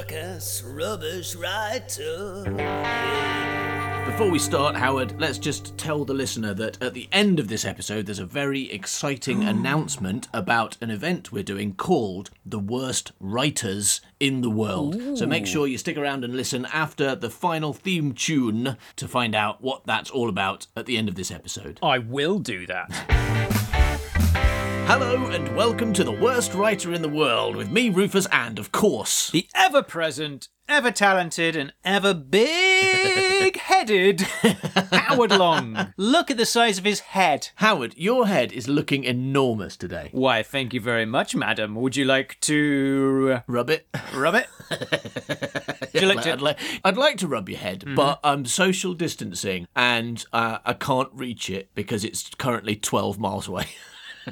stupid, suck-ass, rubbish writer. Before we start, Howard, let's just tell the listener that at the end of this episode, there's a very exciting hmm. announcement about an event we're doing called The Worst Writers in the World. So make sure you stick around and listen after the final theme tune to find out what that's all about at the end of this episode. I will do that. Hello, and welcome to The Worst Writer in the World with me, Rufus, and of course. The ever present, ever talented, and ever big headed Howard Long. Look at the size of his head. Howard, your head is looking enormous today. Why, thank you very much, madam. Would you like to Rub it. rub it? Would you like I'd, to? like, I'd like to rub your head, but I'm social distancing and uh, I can't reach it because it's currently 12 miles away.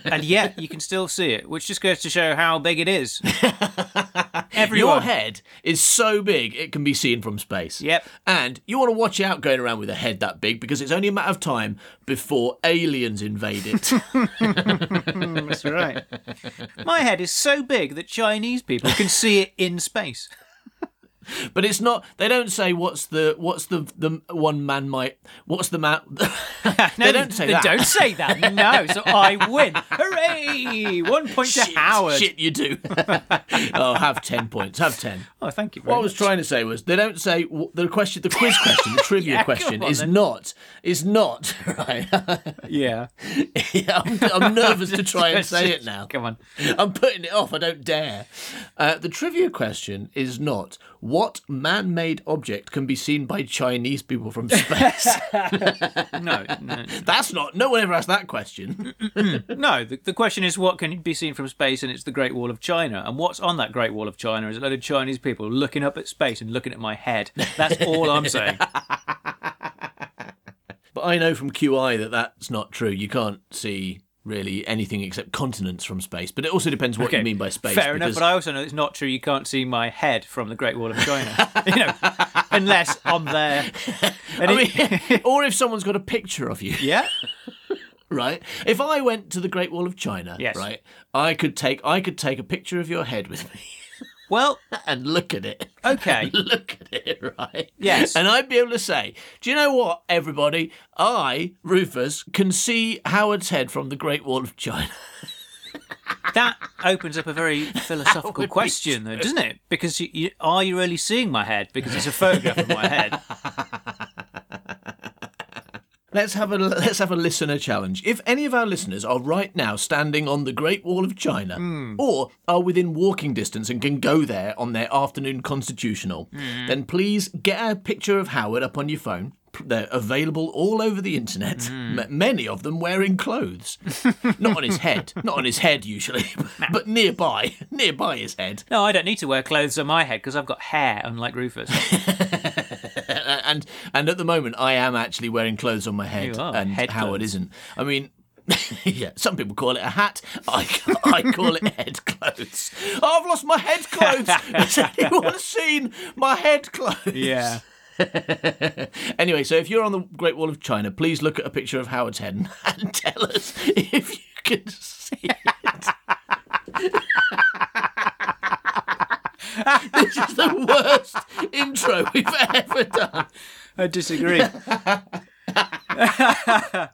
And yet you can still see it, which just goes to show how big it is. Everyone. Your head is so big it can be seen from space. Yep. And you want to watch out going around with a head that big because it's only a matter of time before aliens invade it. That's right. My head is so big that Chinese people can see it in space. But it's not. They don't say what's the what's the the one man might what's the man. No, they don't say they that. don't say that. No, so I win. Hooray! One point to Shit, Howard. shit, you do. oh, have ten points. Have ten. Oh, thank you. What I was much. trying to say was they don't say the question, the quiz question, the trivia Yeah, question on is then. not is not right. Yeah. Yeah, I'm, I'm nervous to try and say it now. Come on. I'm putting it off. I don't dare. Uh, the trivia question is not what man-made object can be seen by Chinese people from space. No, no, no. That's not. No one ever asked that question. no. The, the question is what can be seen from space, and it's the Great Wall of China. And what's on that Great Wall of China is a load of Chinese people looking up at space and looking at my head. That's all I'm saying. But I know from QI that that's not true. You can't see really anything except continents from space. But it also depends what Okay, you mean by space. Fair enough, but I also know it's not true. You can't see my head from the Great Wall of China. you know, unless I'm there. I it- mean, or if someone's got a picture of you, yeah. right? If I went to the Great Wall of China, Yes. right, I could take I could take a picture of your head with me Well, and look at it. okay. look at it, right? Yes. And I'd be able to say, do you know what, everybody? I, Rufus, can see Howard's head from the Great Wall of China. That opens up a very philosophical question, though, doesn't it? Because you, you, are you really seeing my head? Because it's a photograph of my head. Let's have a let's have a listener challenge. If any of our listeners are right now standing on the Great Wall of China, hmm. or are within walking distance and can go there on their afternoon constitutional, hmm. then please get a picture of Howard up on your phone. They're available all over the internet. Hmm. M- many of them wearing clothes, not on his head, not on his head usually, but nearby, nearby his head. No, I don't need to wear clothes on my head because I've got hair, unlike Rufus. and and at the moment I am actually wearing clothes on my head, and head Howard isn't. I mean. yeah, some people call it a hat. I, I call it head clothes. Oh, I've lost my head clothes. Has anyone seen my head clothes? Yeah. Anyway, so if you're on the Great Wall of China, please look at a picture of Howard's head and, and tell us if you can see it. this is the worst intro we've ever done. I disagree. I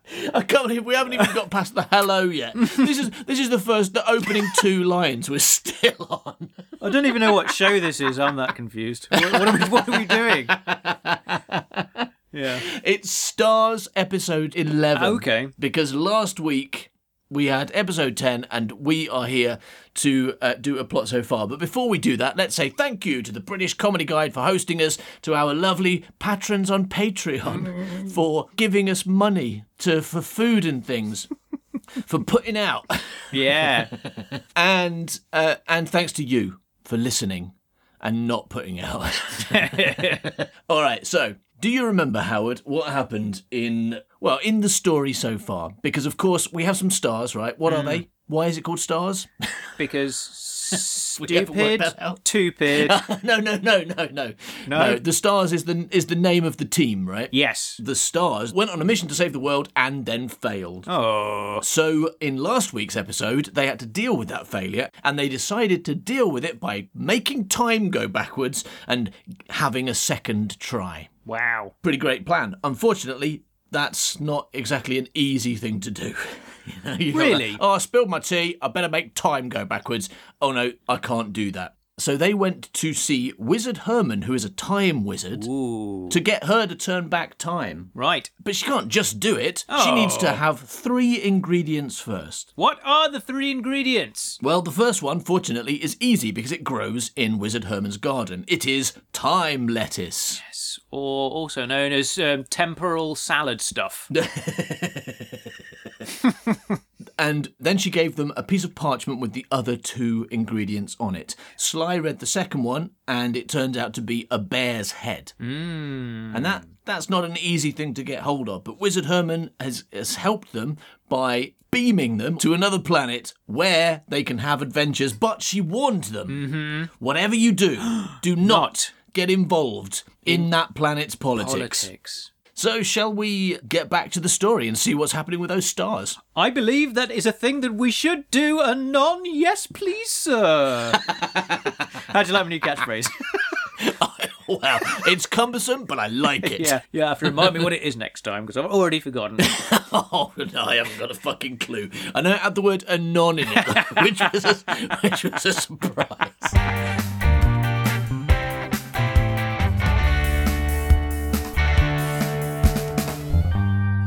can't believe we haven't even got past the hello yet. This is this is the first the opening two lines we're still on. I don't even know what show this is. I'm that confused. What, what, are, we, what are we doing? Yeah. It's Stars episode eleven. Okay. Because last week we had episode 10, and we are here to uh, do a plot so far. But before we do that, let's say thank you to the British Comedy Guide for hosting us, to our lovely patrons on Patreon for giving us money to for food and things. For putting out, Yeah. and uh, and thanks to you for listening and not putting out. All right, so do you remember, Howard, what happened in, well, in the story so far? Because, of course, we have some stars, right? What are hmm. they? Why is it called stars? Because We haven't worked stupid, stupid. no, no, no, no, no. No? the stars is the is the name of the team, right? yes. The stars went on a mission to save the world and then failed. Oh. So, in last week's episode, they had to deal with that failure, and they decided to deal with it by making time go backwards and having a second try. Wow. Pretty great plan. Unfortunately, that's not exactly an easy thing to do. You know, you go like, Really? oh, I spilled my tea. I better make time go backwards. Oh no, I can't do that. So they went to see Wizard Herman, who is a time wizard, Ooh. to get her to turn back time. Right. But she can't just do it. She needs to Oh. have three ingredients first. What are the three ingredients? Well, the first one, fortunately, is easy because it grows in Wizard Herman's garden. It is time lettuce. Or also known as um, temporal salad stuff. And then she gave them a piece of parchment with the other two ingredients on it. Sly read the second one, and it turns out to be a bear's head. Mm. And that that's not an easy thing to get hold of. But Wizard Herman has, has helped them by beaming them to another planet where they can have adventures. But she warned them whatever you do, do not, Not. Get involved in that planet's politics. Politics. So, shall we get back to the story and see what's happening with those stars? I believe that is a thing that we should do a non yes please sir. How'd you like my new catchphrase? Well, it's cumbersome, but I like it. yeah, you have to remind me what it is next time because I've already forgotten. Oh, no, I haven't got a fucking clue. I know it had the word anon in it, which was a, which was a surprise.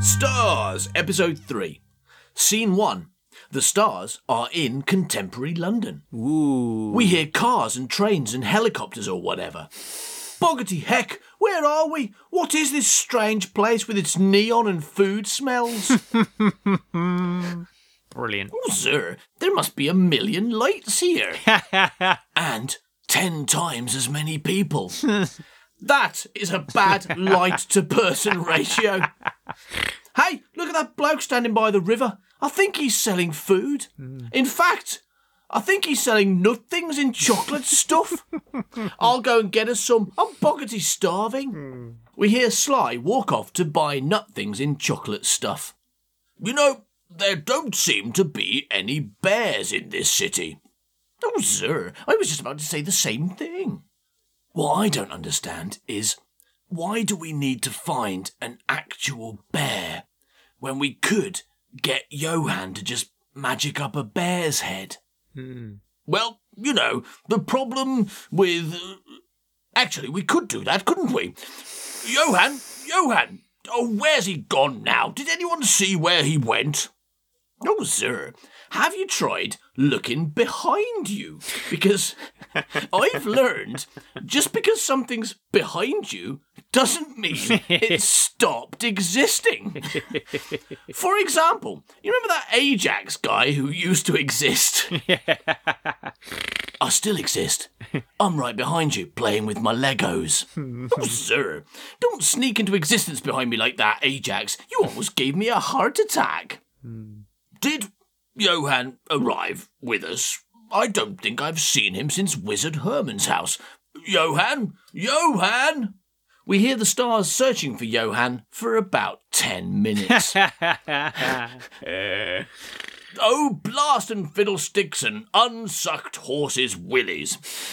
Stars, episode 3. Scene 1. The stars are in contemporary London. Ooh. We hear cars and trains and helicopters or whatever. Boggity heck, where are we? What is this strange place with its neon and food smells? Brilliant. oh, sir, there must be a million lights here. and ten times as many people. that is a bad light to person ratio. Hey, look at that bloke standing by the river. I think he's selling food. Hmm. In fact, I think he's selling nut things in chocolate stuff. I'll go and get us some. I'm boggity starving. Hmm. We hear Sly walk off to buy nut things in chocolate stuff. You know, there don't seem to be any bears in this city. Oh, sir, I was just about to say the same thing. What I don't understand is why do we need to find an actual bear when we could get Johan to just magic up a bear's head? Hmm. Well, you know, the problem with. Actually, we could do that, couldn't we? Johan, Johan, oh, where's he gone now? Did anyone see where he went? Oh, sir, have you tried looking behind you? Because I've learned just because something's behind you doesn't mean it stopped existing. For example, you remember that Ajax guy who used to exist? I still exist. I'm right behind you, playing with my Legos. oh, sir, don't sneak into existence behind me like that, Ajax. You almost gave me a heart attack. Hmm. Did Johan arrive with us? I don't think I've seen him since Wizard Herman's house. Johan? Johan? We hear the stars searching for Johan for about ten minutes. Oh, blast and fiddlesticks and unsucked horses' willies.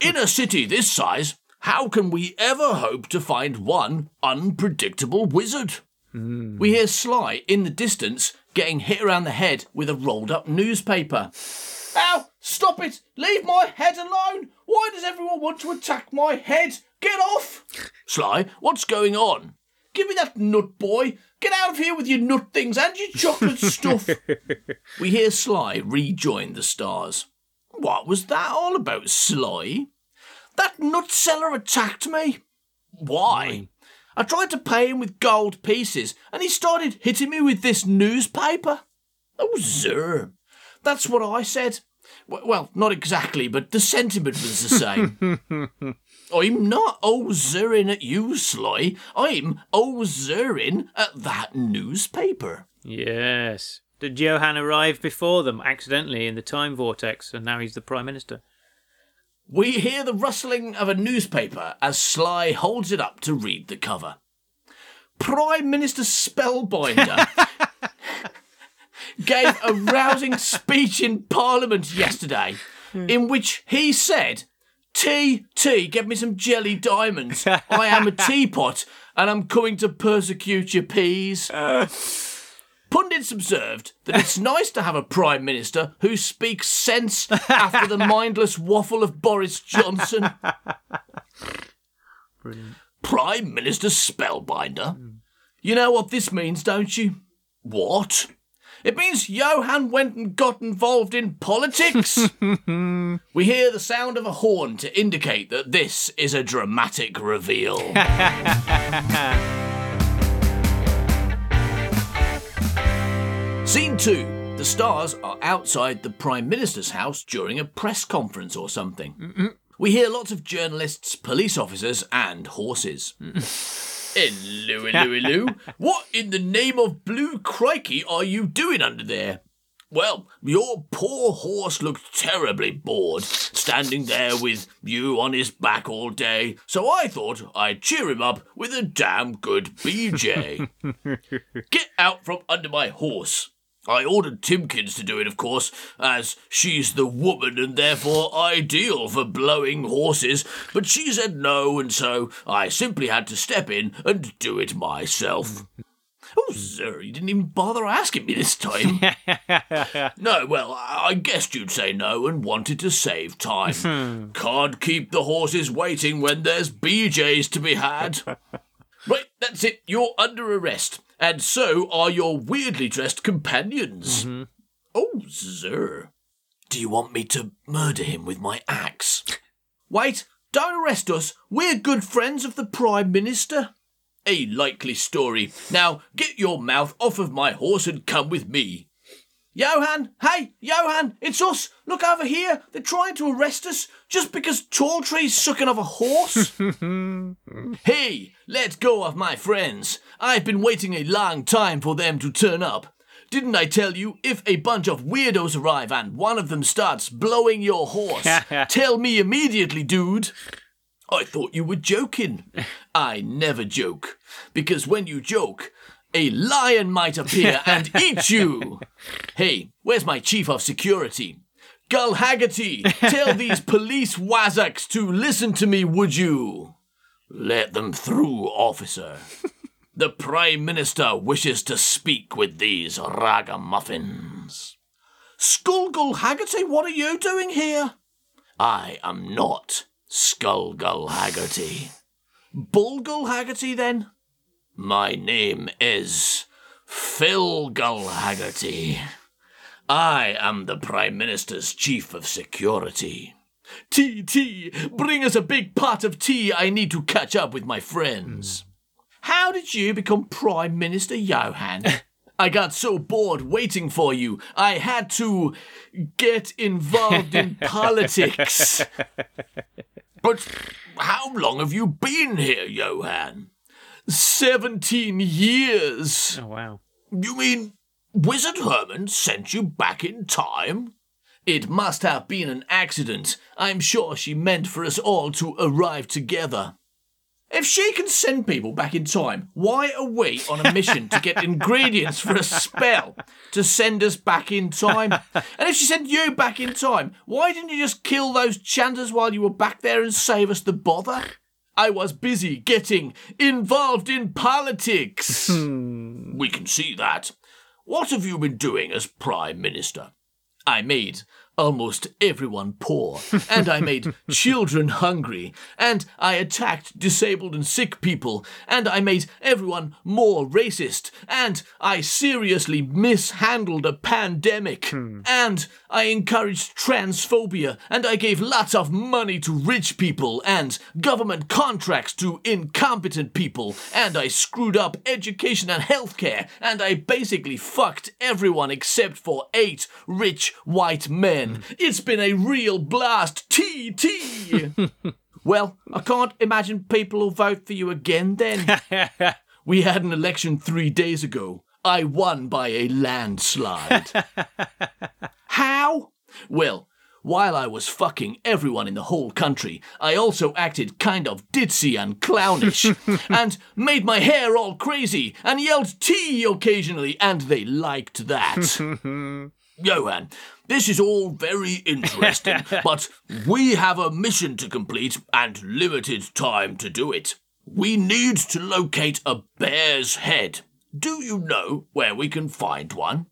In a city this size, how can we ever hope to find one unpredictable wizard? Hmm. We hear Sly in the distance getting hit around the head with a rolled up newspaper. Ow! Stop it! Leave my head alone! Why does everyone want to attack my head? Get off! Sly, what's going on? Give me that nut boy. Get out of here with your nut things and your chocolate stuff. we hear Sly rejoin the stars. What was that all about, Sly? That nut seller attacked me. Why? I tried to pay him with gold pieces, and he started hitting me with this newspaper. Oh, sir. That's what I said. Well, not exactly, but the sentiment was the same. I'm not ozering at you, Sly. I'm ozering at that newspaper. Yes. Did Johan arrive before them accidentally in the time vortex, and now he's the Prime Minister? We hear the rustling of a newspaper as Sly holds it up to read the cover. Prime Minister Spellbinder gave a rousing speech in Parliament yesterday in which he said, Tea, tea, get me some jelly diamonds. I am a teapot and I'm coming to persecute your peas. Pundits observed that it's nice to have a Prime Minister who speaks sense after the mindless waffle of Boris Johnson. Brilliant. Prime Minister Spellbinder? You know what this means, don't you? What? It means Johan went and got involved in politics. we hear the sound of a horn to indicate that this is a dramatic reveal. Scene 2. The stars are outside the Prime Minister's house during a press conference or something. We hear lots of journalists, police officers, and horses. Hello, hello, hello. What in the name of blue crikey are you doing under there? Well, your poor horse looked terribly bored, standing there with you on his back all day, so I thought I'd cheer him up with a damn good BJ. Get out from under my horse. I ordered Timkins to do it, of course, as she's the woman and therefore ideal for blowing horses, but she said no, and so I simply had to step in and do it myself. Oh, sir, you didn't even bother asking me this time. no, well, I guessed you'd say no and wanted to save time. Hmm. Can't keep the horses waiting when there's BJs to be had. Right, that's it. You're under arrest. And so are your weirdly dressed companions. Mm-hmm. Oh, sir. Do you want me to murder him with my axe? Wait, don't arrest us. We're good friends of the Prime Minister. A likely story. Now, get your mouth off of my horse and come with me. Johan! Hey, Johan! It's us! Look over here! They're trying to arrest us just because Tall Tree's sucking off a horse! hey, let go of my friends! I've been waiting a long time for them to turn up. Didn't I tell you if a bunch of weirdos arrive and one of them starts blowing your horse, tell me immediately, dude? I thought you were joking. I never joke, because when you joke, a lion might appear and eat you. Hey, where's my chief of security? Gull Haggerty, tell these police wazzocks to listen to me, would you? Let them through, officer. The Prime Minister wishes to speak with these ragamuffins. Skullgull Haggerty, what are you doing here? I am not Skullgull Haggerty. Bullgull Haggerty, then? My name is Phil Gull Haggerty. I am the Prime Minister's Chief of Security. Tea, tea, bring us a big pot of tea. I need to catch up with my friends. How did you become Prime Minister, Johan? I got so bored waiting for you, I had to get involved in politics. But how long have you been here, Johan? Seventeen years. Oh, wow. You mean Wizard Herman sent you back in time? It must have been an accident. I'm sure she meant for us all to arrive together. If she can send people back in time, why are we on a mission to get ingredients for a spell to send us back in time? And if she sent you back in time, why didn't you just kill those chanters while you were back there and save us the bother? I was busy getting involved in politics. Hmm. we can see that. What have you been doing as Prime Minister? I made almost everyone poor, and I made children hungry, and I attacked disabled and sick people, and I made everyone more racist, and I seriously mishandled a pandemic, hmm. and I encouraged transphobia, and I gave lots of money to rich people, and government contracts to incompetent people, and I screwed up education and healthcare, and I basically fucked everyone except for eight rich white men. It's been a real blast. TT. well, I can't imagine people will vote for you again then. we had an election three days ago. I won by a landslide. How? Well, while I was fucking everyone in the whole country, I also acted kind of ditzy and clownish, and made my hair all crazy, and yelled tea occasionally, and they liked that. Johan, this is all very interesting, but we have a mission to complete and limited time to do it. We need to locate a bear's head. Do you know where we can find one?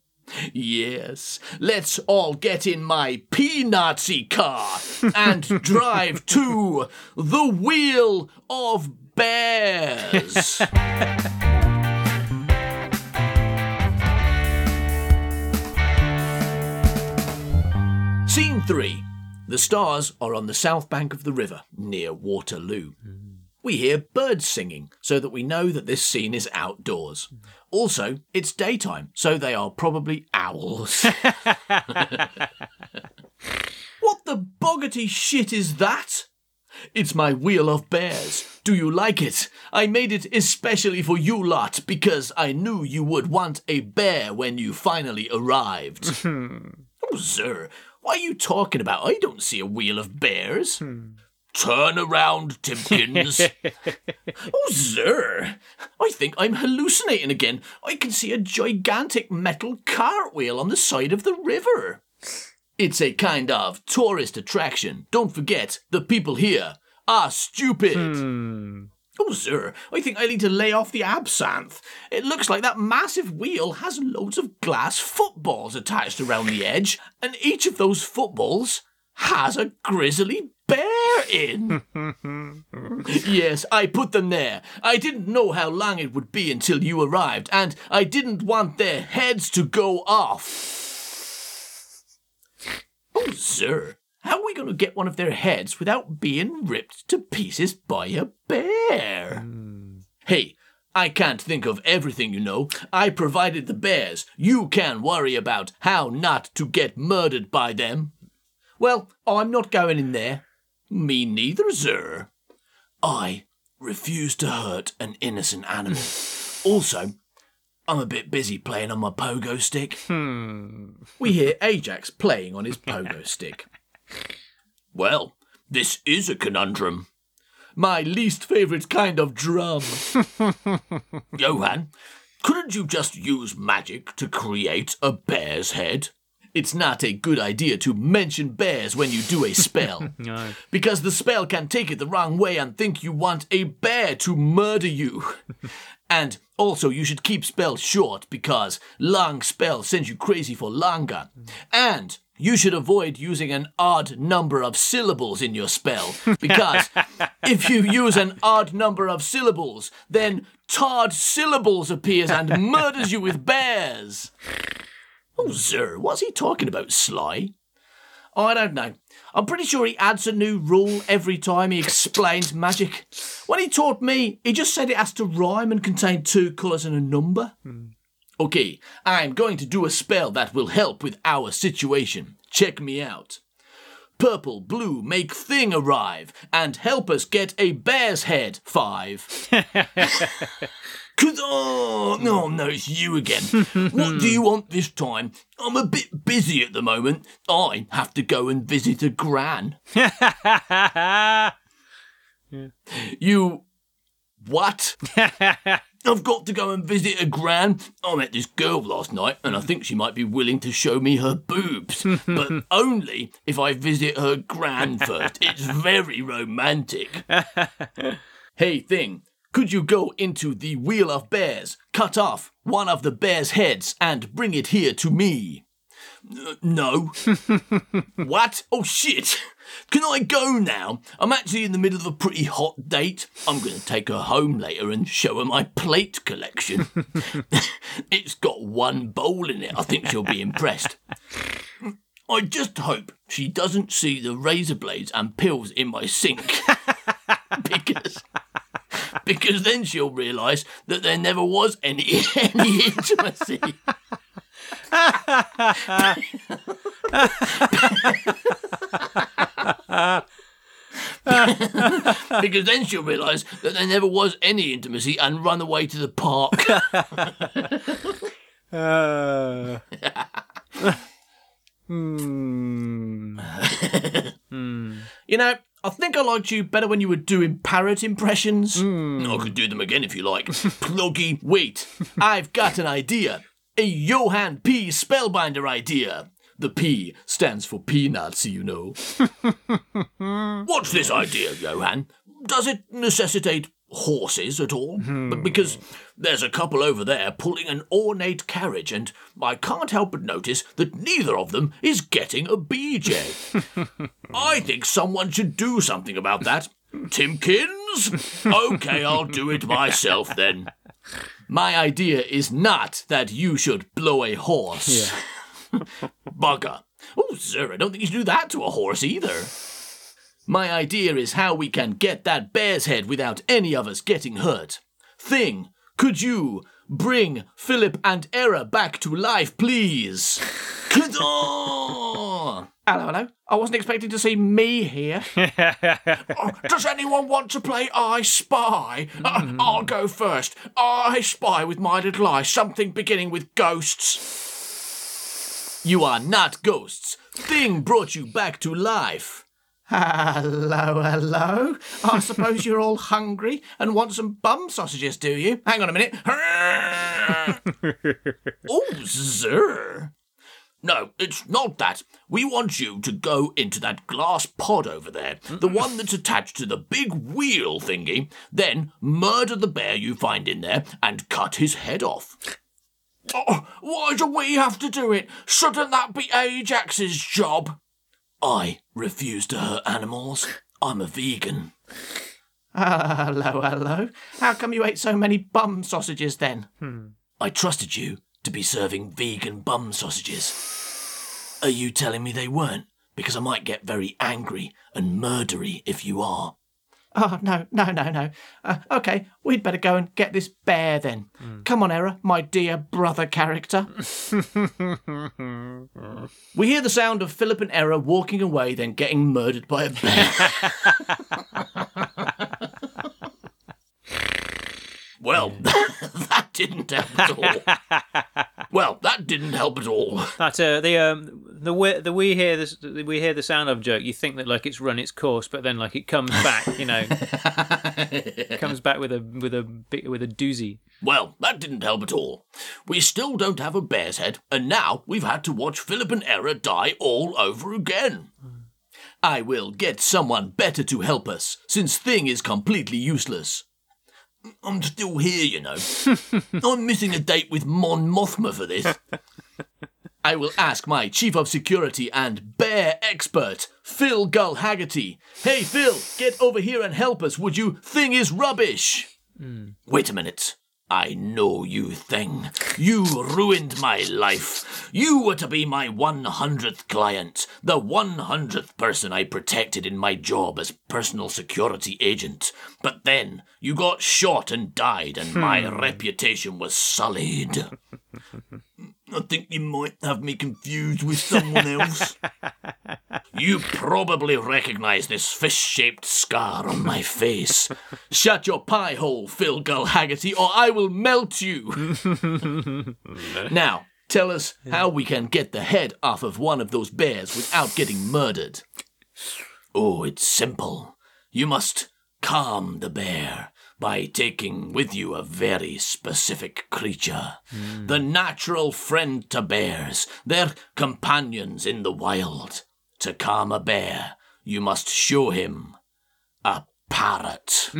Yes, let's all get in my P-Nazi car and drive to the Wheel of Bears. 3. The stars are on the south bank of the river, near Waterloo. We hear birds singing, so that we know that this scene is outdoors. Also, it's daytime, so they are probably owls. what the boggity shit is that? It's my wheel of bears. Do you like it? I made it especially for you lot because I knew you would want a bear when you finally arrived. oh, sir, what are you talking about? I don't see a wheel of bears. Hmm. Turn around, Timkins. oh, sir. I think I'm hallucinating again. I can see a gigantic metal cartwheel on the side of the river. It's a kind of tourist attraction. Don't forget, the people here are stupid. Hmm. Oh, sir, I think I need to lay off the absinthe. It looks like that massive wheel has loads of glass footballs attached around the edge, and each of those footballs has a grizzly bear in. yes, I put them there. I didn't know how long it would be until you arrived, and I didn't want their heads to go off. Oh, sir, how are we going to get one of their heads without being ripped to pieces by a bear? Hmm. Hey, I can't think of everything, you know. I provided the bears. You can worry about how not to get murdered by them. Well, I'm not going in there. Me neither, sir. I refuse to hurt an innocent animal. also, I'm a bit busy playing on my pogo stick. Hmm. We hear Ajax playing on his pogo stick. Well, this is a conundrum. My least favourite kind of drum. Johan, couldn't you just use magic to create a bear's head? It's not a good idea to mention bears when you do a spell. No. Because the spell can take it the wrong way and think you want a bear to murder you. and also, you should keep spells short because long spells send you crazy for longer. Mm. And you should avoid using an odd number of syllables in your spell because if you use an odd number of syllables, then Todd syllables appears and murders you with bears. Oh, sir, what's he talking about, Sly? I don't know. I'm pretty sure he adds a new rule every time he explains magic. When he taught me, he just said it has to rhyme and contain two colours and a number. Hmm. Okay, I'm going to do a spell that will help with our situation. Check me out. Purple, blue, make thing arrive and help us get a bear's head. Five. Cause oh no no it's you again. what do you want this time? I'm a bit busy at the moment. I have to go and visit a gran. yeah. You what? I've got to go and visit a gran. I met this girl last night and I think she might be willing to show me her boobs. but only if I visit her gran first. It's very romantic. Hey, thing, could you go into the Wheel of Bears, cut off one of the bear's heads, and bring it here to me? Uh, no. what? Oh shit. Can I go now? I'm actually in the middle of a pretty hot date. I'm going to take her home later and show her my plate collection. it's got one bowl in it. I think she'll be impressed. I just hope she doesn't see the razor blades and pills in my sink. because because then she'll realise that there never was any any intimacy. because then she'll realise that there never was any intimacy and run away to the park. Uh, hmm. You know, I think I liked you better when you were doing parrot impressions. I could do them again if you like. Pluggy, wait. I've got an idea. A Johann P. Spellbinder idea. The P stands for peanuts, you know. What's this idea, Johann? Does it necessitate horses at all? Hmm. But because there's a couple over there pulling an ornate carriage, and I can't help but notice that neither of them is getting a BJ. I think someone should do something about that. Timkins? Okay, I'll do it myself then. My idea is not that you should blow a horse. Bugger. Oh, sir, I don't think you should do that to a horse either. My idea is how we can get that bear's head without any of us getting hurt. Thing, could you bring Philip and Era back to life, please? Hello, hello. I wasn't expecting to see me here. Oh, does anyone want to play I Spy? Uh, I'll go first. I Spy with my little eye, something beginning with ghosts. You are not ghosts. Thing brought you back to life. Hello, hello. I suppose you're all hungry and want some bum sausages, do you? Hang on a minute. oh, sir. No, it's not that. We want you to go into that glass pod over there, the one that's attached to the big wheel thingy, then murder the bear you find in there and cut his head off. Oh, why do we have to do it? Shouldn't that be Ajax's job? I refuse to hurt animals. I'm a vegan. Ah, hello, hello. How come you ate so many bum sausages then? Hmm. I trusted you to be serving vegan bum sausages. Are you telling me they weren't? Because I might get very angry and murdery if you are. Oh, no, no, no, no. Uh, okay, we'd better go and get this bear then. Come on, Era, my dear brother character. we hear the sound of Philip and Era walking away, then getting murdered by a bear. well, that didn't help at all. Well, that didn't help at all. That uh, the um the way the we hear this we hear the sound of joke. You think that like it's run its course, but then like it comes back. You know, comes back with a with a bit with a doozy. Well, that didn't help at all. We still don't have a bear's head, and now we've had to watch Philip and Era die all over again. I will get someone better to help us, since Thing is completely useless. I'm still here, you know. I'm missing a date with Mon Mothma for this. I will ask my chief of security and bear expert, Phil Gull Haggerty. Hey, Phil, get over here and help us, would you? Thing is rubbish. Hmm. Wait a minute. I know you, Thing. You ruined my life. You were to be my 100th client, the 100th person I protected in my job as personal security agent. But then you got shot and died, and my hmm. reputation was sullied. I think you might have me confused with someone else. You probably recognize this fish shaped scar on my face. Shut your pie hole, Phil Gull Haggerty, or I will melt you. now, tell us how we can get the head off of one of those bears without getting murdered. Oh, it's simple. You must calm the bear by taking with you a very specific creature. The natural friend to bears, their companions in the wild. To calm a bear, you must show him a parrot.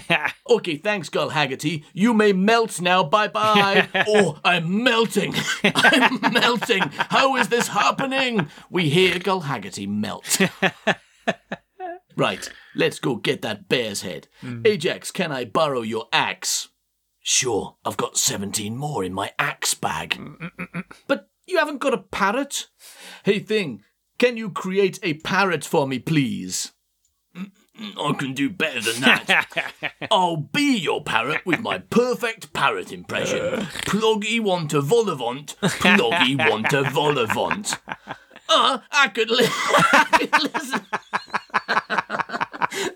okay, thanks, Gull Haggerty. You may melt now. Bye bye. oh, I'm melting. I'm melting. How is this happening? We hear Gull Haggerty melt. right, let's go get that bear's head. Hmm. Ajax, can I borrow your axe? Sure, I've got 17 more in my axe bag. Mm, mm, mm, but you haven't got a parrot? Hey, Thing, can you create a parrot for me, please? I can do better than that. I'll be your parrot with my perfect parrot impression. Ploggy want a vol-au-vent, ploggy want a vol-au-vent. Uh, I could, li- I could listen.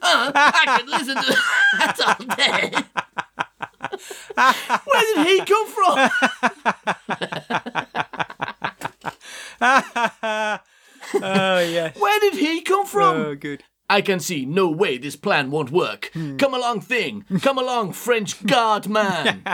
uh, I could listen to that all day. Where did he come from? oh yes. Where did he come from? Oh good. I can see no way this plan won't work. Hmm. Come along, Thing. Come along, French guard man.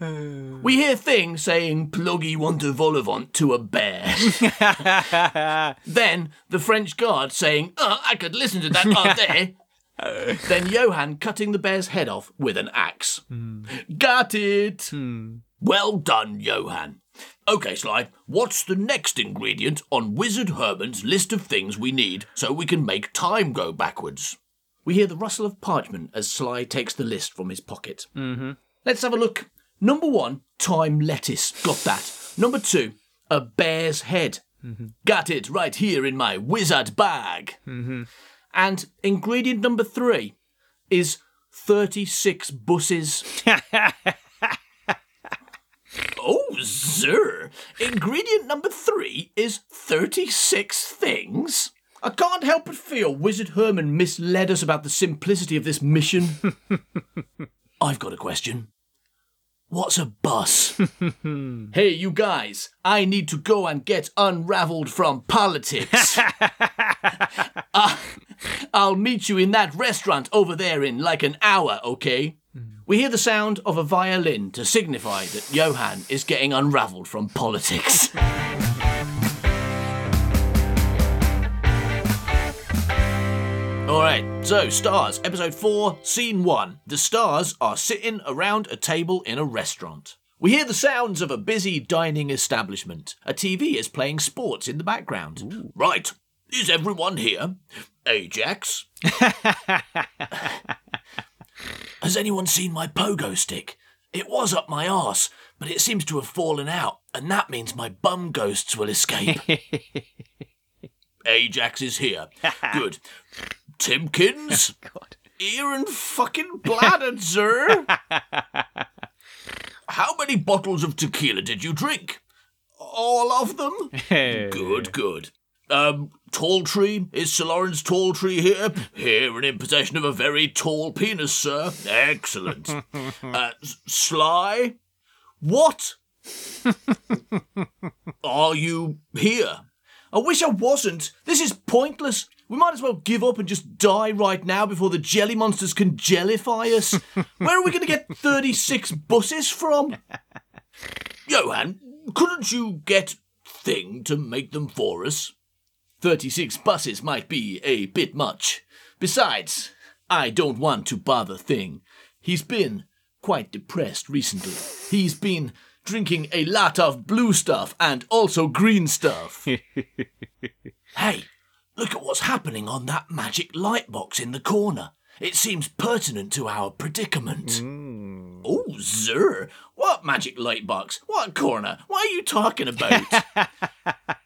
we hear Thing saying Pluggy want a vol-au-vent to a bear. then the French guard saying, oh, I could listen to that all day. then Johann cutting the bear's head off with an axe. Hmm. Got it. Hmm. Well done, Johann. Okay, Sly, what's the next ingredient on Wizard Herman's list of things we need so we can make time go backwards? We hear the rustle of parchment as Sly takes the list from his pocket. Mm-hmm. Let's have a look. Number one, time lettuce. Got that. Number two, a bear's head. Got it right here in my wizard bag. And ingredient number three is 36 buses. sir. Ingredient number three is 36 things? I can't help but feel Wizard Herman misled us about the simplicity of this mission. I've got a question. What's a bus? hey, you guys, I need to go and get unraveled from politics. Uh, I'll meet you in that restaurant over there in like an hour, okay? We hear the sound of a violin to signify that Johann is getting unraveled from politics. All right, so Stars, episode 4, scene 1. The stars are sitting around a table in a restaurant. We hear the sounds of a busy dining establishment. A TV is playing sports in the background. Right, is everyone here? Ajax? Has anyone seen my pogo stick? It was up my arse, but it seems to have fallen out, and that means my bum ghosts will escape. Ajax is here. Good. Timkins? God. Ear and fucking bladdered, sir. How many bottles of tequila did you drink? All of them? Good, good. Um, Tall Tree? Is Sir Lawrence Tall Tree here? Here and in possession of a very tall penis, sir. Excellent. Uh, Sly? What? Are you here? I wish I wasn't. This is pointless. We might as well give up and just die right now before the jelly monsters can jellify us. Where are we going to get 36 buses from? Johan, couldn't you get Thing to make them for us? 36 buses might be a bit much. Besides, I don't want to bother Thing. He's been quite depressed recently. He's been drinking a lot of blue stuff and also green stuff. hey, look at what's happening on that magic light box in the corner. It seems pertinent to our predicament. Hmm. Oh, sir. What magic light box? What corner? What are you talking about?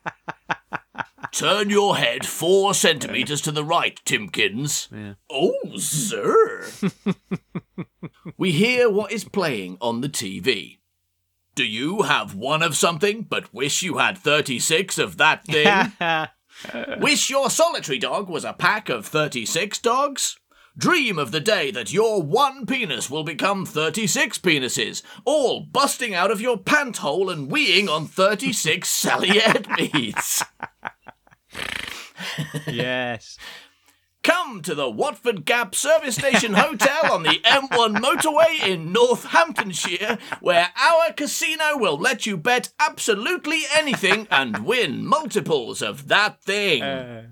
Turn your head four centimetres to the right, Timkins. Oh, sir. we hear what is playing on the TV. Do you have one of something, but wish you had 36 of that thing? Wish your solitary dog was a pack of 36 dogs? Dream of the day that your one penis will become 36 penises, all busting out of your pant hole and weeing on 36 Sally-Ed meats. Yes. Come to the Watford Gap Service Station Hotel on the M1 motorway in Northamptonshire, where our casino will let you bet absolutely anything and win multiples of that thing. Uh.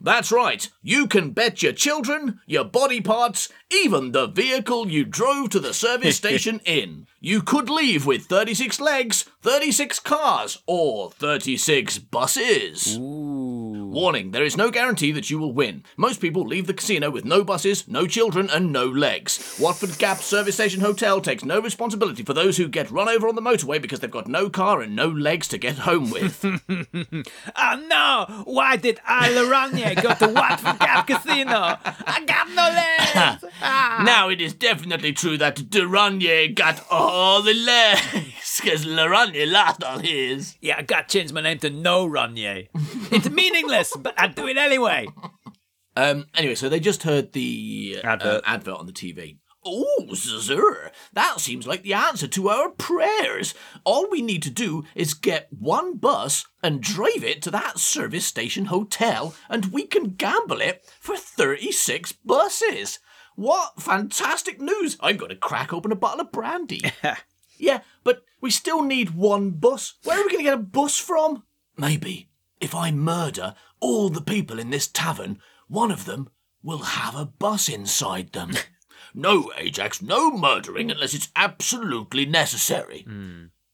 That's right. You can bet your children, your body parts, even the vehicle you drove to the service station in. You could leave with 36 legs, 36 cars, or 36 buses. Warning, there is no guarantee that you will win. Most people leave the casino with no buses, no children, and no legs. Watford Gap Service Station Hotel takes no responsibility for those who get run over on the motorway because they've got no car and no legs to get home with. Oh no! Why did I, Loranje, go to Watford Gap Casino? I got no legs! Ah. now, it is definitely true that Duranye got all the legs because Laranye lost all his. Yeah, I got to change my name to No Ranye. It's meaningless, but I'd do it anyway. Um. Anyway, so they just heard the uh, Advert. advert on the TV. Oh, sir, that seems like the answer to our prayers. All we need to do is get one bus and drive it to that service station hotel, and we can gamble it for 36 buses. What fantastic news! I'm going to crack open a bottle of brandy. yeah, but we still need one bus. Where are we going to get a bus from? Maybe if I murder all the people in this tavern, one of them will have a bus inside them. no, Ajax, no murdering unless it's absolutely necessary.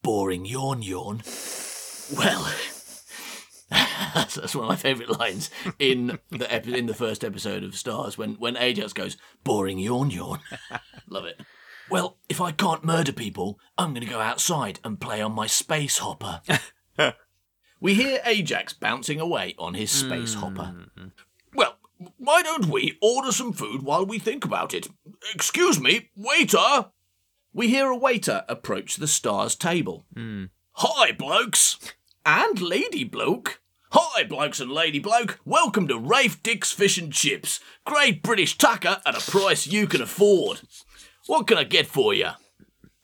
Boring yawn yawn. Well, that's, that's one of my favourite lines in the epi- in the first episode of Stars when when Ajax goes boring yawn yawn. Love it. Well, if I can't murder people, I'm going to go outside and play on my space hopper. We hear Ajax bouncing away on his space hopper. Hmm. Well, why don't we order some food while we think about it? Excuse me, waiter! We hear a waiter approach the Stars table. Hmm. Hi, blokes! And lady bloke. Hi, blokes and lady bloke. Welcome to Rafe Dick's Fish and Chips. Great British tucker at a price you can afford. What can I get for you?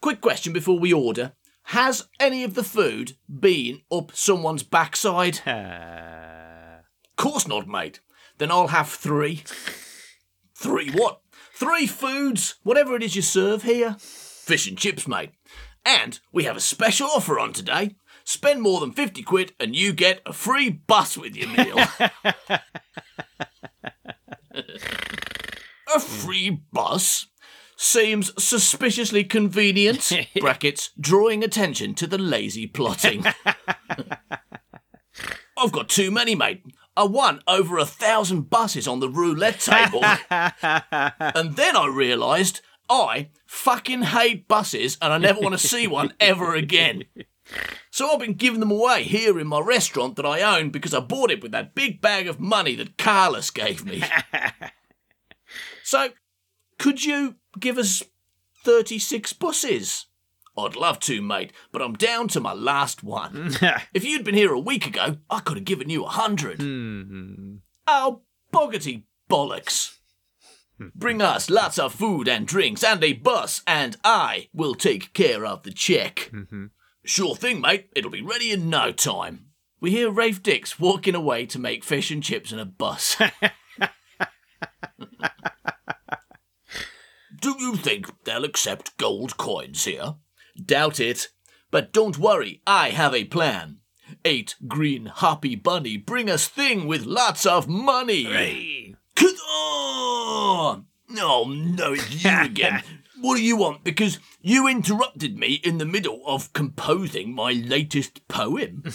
Quick question before we order. Has any of the food been up someone's backside? Course not, mate. Then I'll have three. Three what? Three foods, whatever it is you serve here. Fish and chips, mate. And we have a special offer on today. Spend more than 50 quid and you get a free bus with your meal. a free bus? Seems suspiciously convenient. Brackets, drawing attention to the lazy plotting. I've got too many, mate. I won over a thousand buses on the roulette table. and then I realised I fucking hate buses and I never want to see one ever again. So I've been giving them away here in my restaurant that I own because I bought it with that big bag of money that Carlos gave me. so, could you give us 36 buses? I'd love to, mate, but I'm down to my last one. if you'd been here a week ago, I could have given you a hundred. Hmm. Oh, boggity bollocks. Bring us lots of food and drinks and a bus, and I will take care of the check. Mm-hmm. Sure thing, mate. It'll be ready in no time. We hear Rafe Dix walking away to make fish and chips in a bus. Do you think they'll accept gold coins here? Doubt it. But don't worry, I have a plan. Eight green hoppy bunny bring us thing with lots of money. On! Oh no, it's you again. What do you want? Because you interrupted me in the middle of composing my latest poem.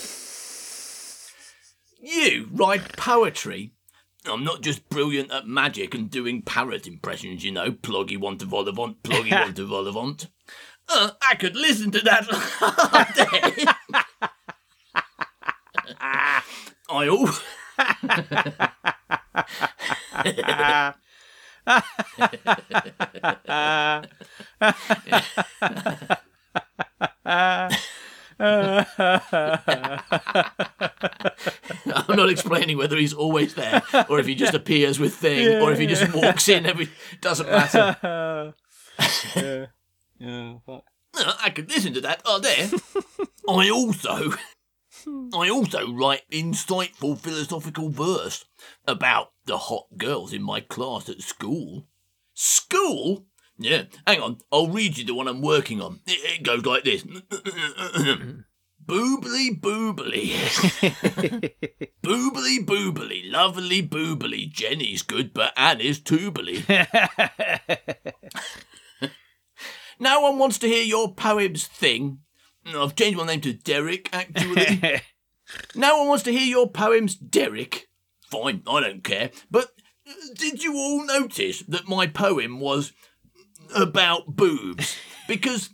you write poetry? I'm not just brilliant at magic and doing parrot impressions, you know. Pluggy want to vol-au-vent, pluggy want to vol-au-vent. Uh, I could listen to that all day. I all. I'm not explaining whether he's always there or if he just appears with thing or if he just walks in every doesn't matter. Uh, I could listen to that all day. I also I also write insightful philosophical verse about the hot girls in my class at school. School? Yeah, hang on, I'll read you the one I'm working on. It, it goes like this. Boobly boobly. Boobly boobly, lovely boobly. Jenny's good, but Anne is toobly. no one wants to hear your poems thing. I've changed my name to Derek, actually. no one wants to hear your poems, Derek. Fine, I don't care. But uh, did you all notice that my poem was about boobs? Because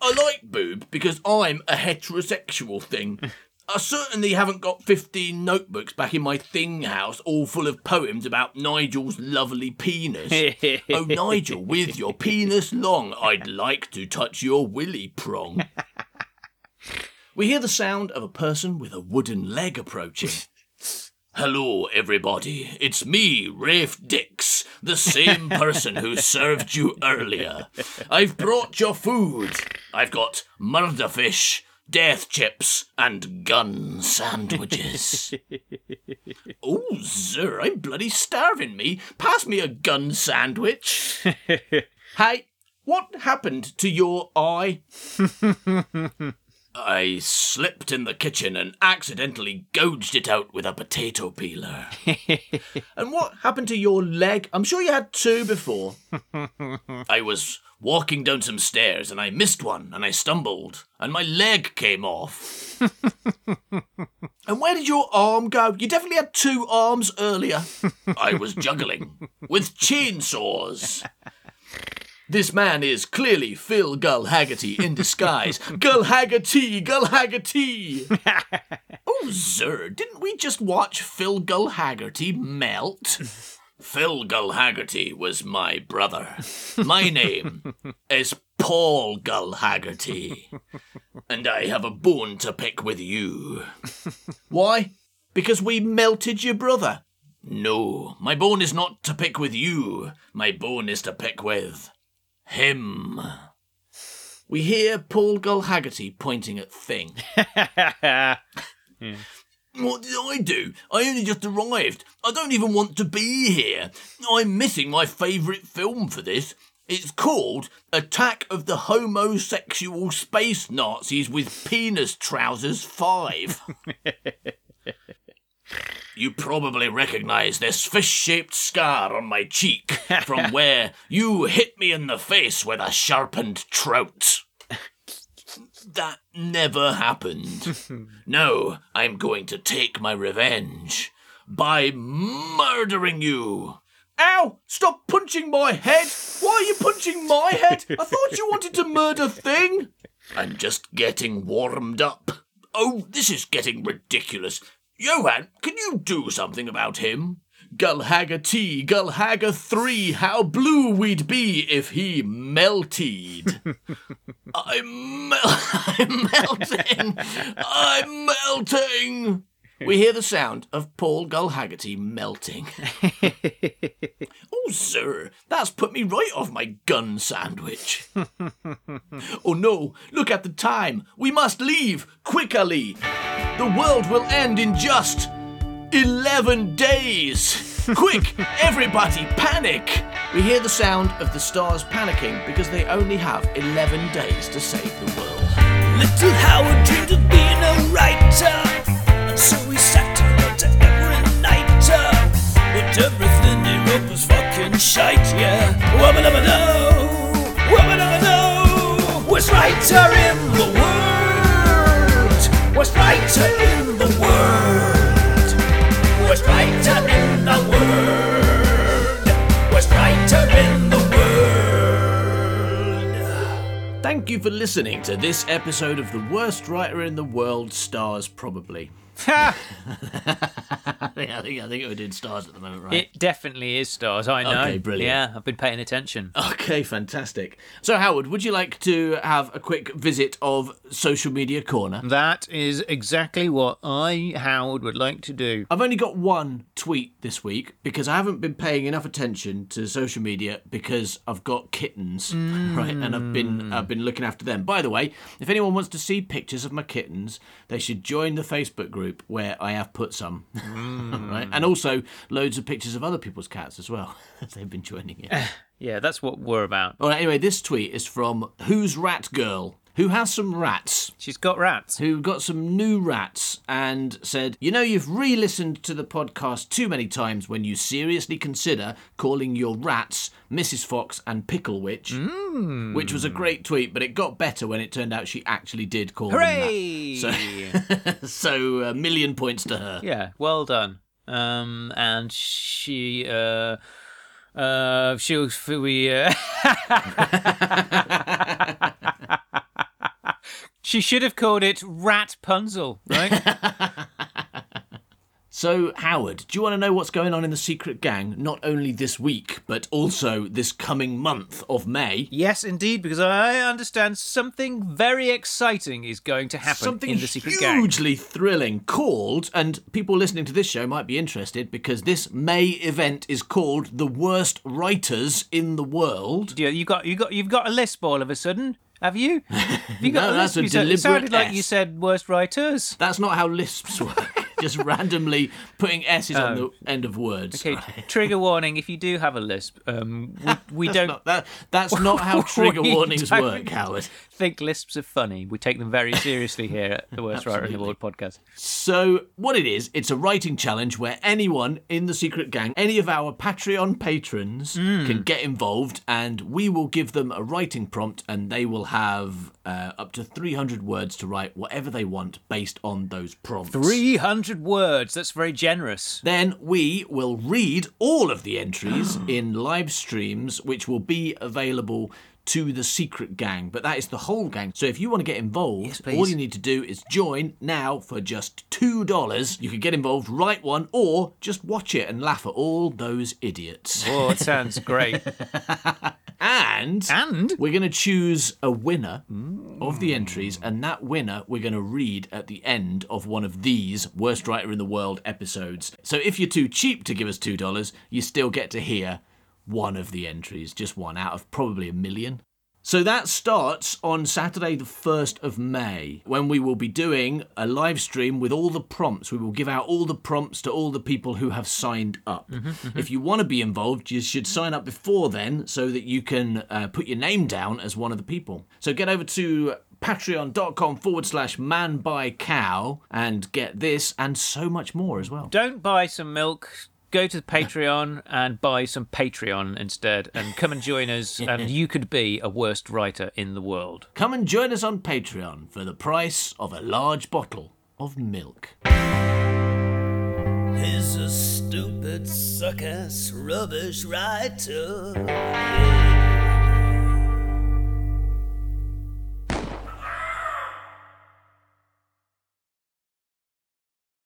I like boob because I'm a heterosexual thing. I certainly haven't got 15 notebooks back in my thing house all full of poems about Nigel's lovely penis. oh, Nigel, with your penis long, I'd like to touch your willy prong. we hear the sound of a person with a wooden leg approaching. Hello, everybody. It's me, Rafe Dix, the same person who served you earlier. I've brought your food. I've got murder fish, death chips, and gun sandwiches. oh, sir, I'm bloody starving me. Pass me a gun sandwich. hey, what happened to your eye? I slipped in the kitchen and accidentally gouged it out with a potato peeler. and what happened to your leg? I'm sure you had two before. I was walking down some stairs and I missed one and I stumbled and my leg came off. and where did your arm go? You definitely had two arms earlier. I was juggling with chainsaws. This man is clearly Phil Gull Haggerty in disguise. Gull Haggerty, Gull Haggerty. oh, sir, didn't we just watch Phil Gull Haggerty melt? Phil Gull Haggerty was my brother. My name is Paul Gull Haggerty. And I have a bone to pick with you. Why? Because we melted your brother. No, my bone is not to pick with you. My bone is to pick with him. We hear Paul Gull Haggerty pointing at Thing. Hmm. What did I do? I only just arrived. I don't even want to be here. I'm missing my favourite film for this. It's called Attack of the Homosexual Space Nazis with Penis Trousers 5. You probably recognize this fish shaped scar on my cheek from where you hit me in the face with a sharpened trout. That never happened. No, I'm going to take my revenge by murdering you. Ow! Stop punching my head! Why are you punching my head? I thought you wanted to murder Thing! I'm just getting warmed up. Oh, this is getting ridiculous. Johan, can you do something about him? Gullhaggerty, Gullhagger 3, how blue we'd be if he melted. I'm, mel- I'm melting! I'm melting! We hear the sound of Paul Gullhaggerty melting. oh, sir, that's put me right off my gun sandwich. oh no, look at the time. We must leave quickly. The world will end in just 11 days. Quick, everybody, panic. We hear the sound of the stars panicking because they only have 11 days to save the world. Little Howard dreamed of being a writer, and so he sat wrote every night. uh, But everything he wrote was fucking shite, yeah. Woman of a no, woman of a no, worst writer in the world, worst writer in the world, worst writer in the world, worst writer in the world. Thank you for listening to this episode of The Worst Writer in the World Stars Probably. I think, I think, I think we're doing stars at the moment, right? It definitely is stars. I know. Okay, brilliant. Yeah, I've been paying attention. Okay, fantastic. So, Howard, would you like to have a quick visit of Social Media Corner? That is exactly what I, Howard, would like to do. I've only got one tweet this week because I haven't been paying enough attention to social media because I've got kittens, right? And I've been mm. I've been looking after them. By the way, if anyone wants to see pictures of my kittens, they should join the Facebook group where I have put some, mm. Mm. right? And also loads of pictures of other people's cats as well. They've been joining it. Yeah, that's what we're about. All right, anyway, this tweet is from Who's Rat Girl. Who has some rats She's got rats. who got some new rats and said, You know, you've re listened to the podcast too many times when you seriously consider calling your rats Mrs. Fox and Pickle Witch. Which was a great tweet, but it got better when it turned out she actually did call Hooray! them that. So, so a million points to her. Yeah, well done. Um, and she, uh, uh, she was we. Uh, she should have called it Rat Punzel, right? So, Howard, do you want to know what's going on in the Secret Gang, not only this week, but also this coming month of May? yes, indeed, because I understand something very exciting is going to happen Something in the Secret Gang. hugely thrilling called, and people listening to this show might be interested because this May event is called the worst writers in the world. Yeah, you got you got you've got a lisp all of a sudden, have you? Have you got No, a that's lisp? a You said- it deliberate sounded like you said worst writers. That's not how lisps work. Just randomly putting S's on the end of words. Okay, trigger warning: if you do have a lisp, um, we, we don't Not- that, that's not how trigger warnings work, Howard. think lisps are funny. We take them very seriously here at the Worst Writer in the World podcast. So, what it is, it's a writing challenge where anyone in the Secret Gang, any of our Patreon patrons, Hmm. can get involved and we will give them a writing prompt and they will have uh, up to 300 words to write whatever they want based on those prompts. 300 words. That's very generous. Then we will read all of the entries in live streams, which will be available to the secret gang. But that is the whole gang. So if you want to get involved, please. all you need to do is join now for just $2. You can get involved, write one, or just watch it and laugh at all those idiots. Oh, it sounds great. And, And? we're going to choose a winner of the entries, and that winner we're going to read at the end of one of these Worst Writer in the World episodes. So if you're too cheap to give us $2, you still get to hear one of the entries, just one out of probably a million. So that starts on Saturday, the 1st of May, when we will be doing a live stream with all the prompts. We will give out all the prompts to all the people who have signed up. If you want to be involved, you should sign up before then so that you can uh, put your name down as one of the people. So get over to patreon.com forward slash man by cow and get this and so much more as well. Don't buy some milk. Go to Patreon and buy some Patreon instead and come and join us, and you could be a worst writer in the world. Come and join us on Patreon for the price of a large bottle of milk. He's a stupid, suck ass, rubbish writer. Yeah.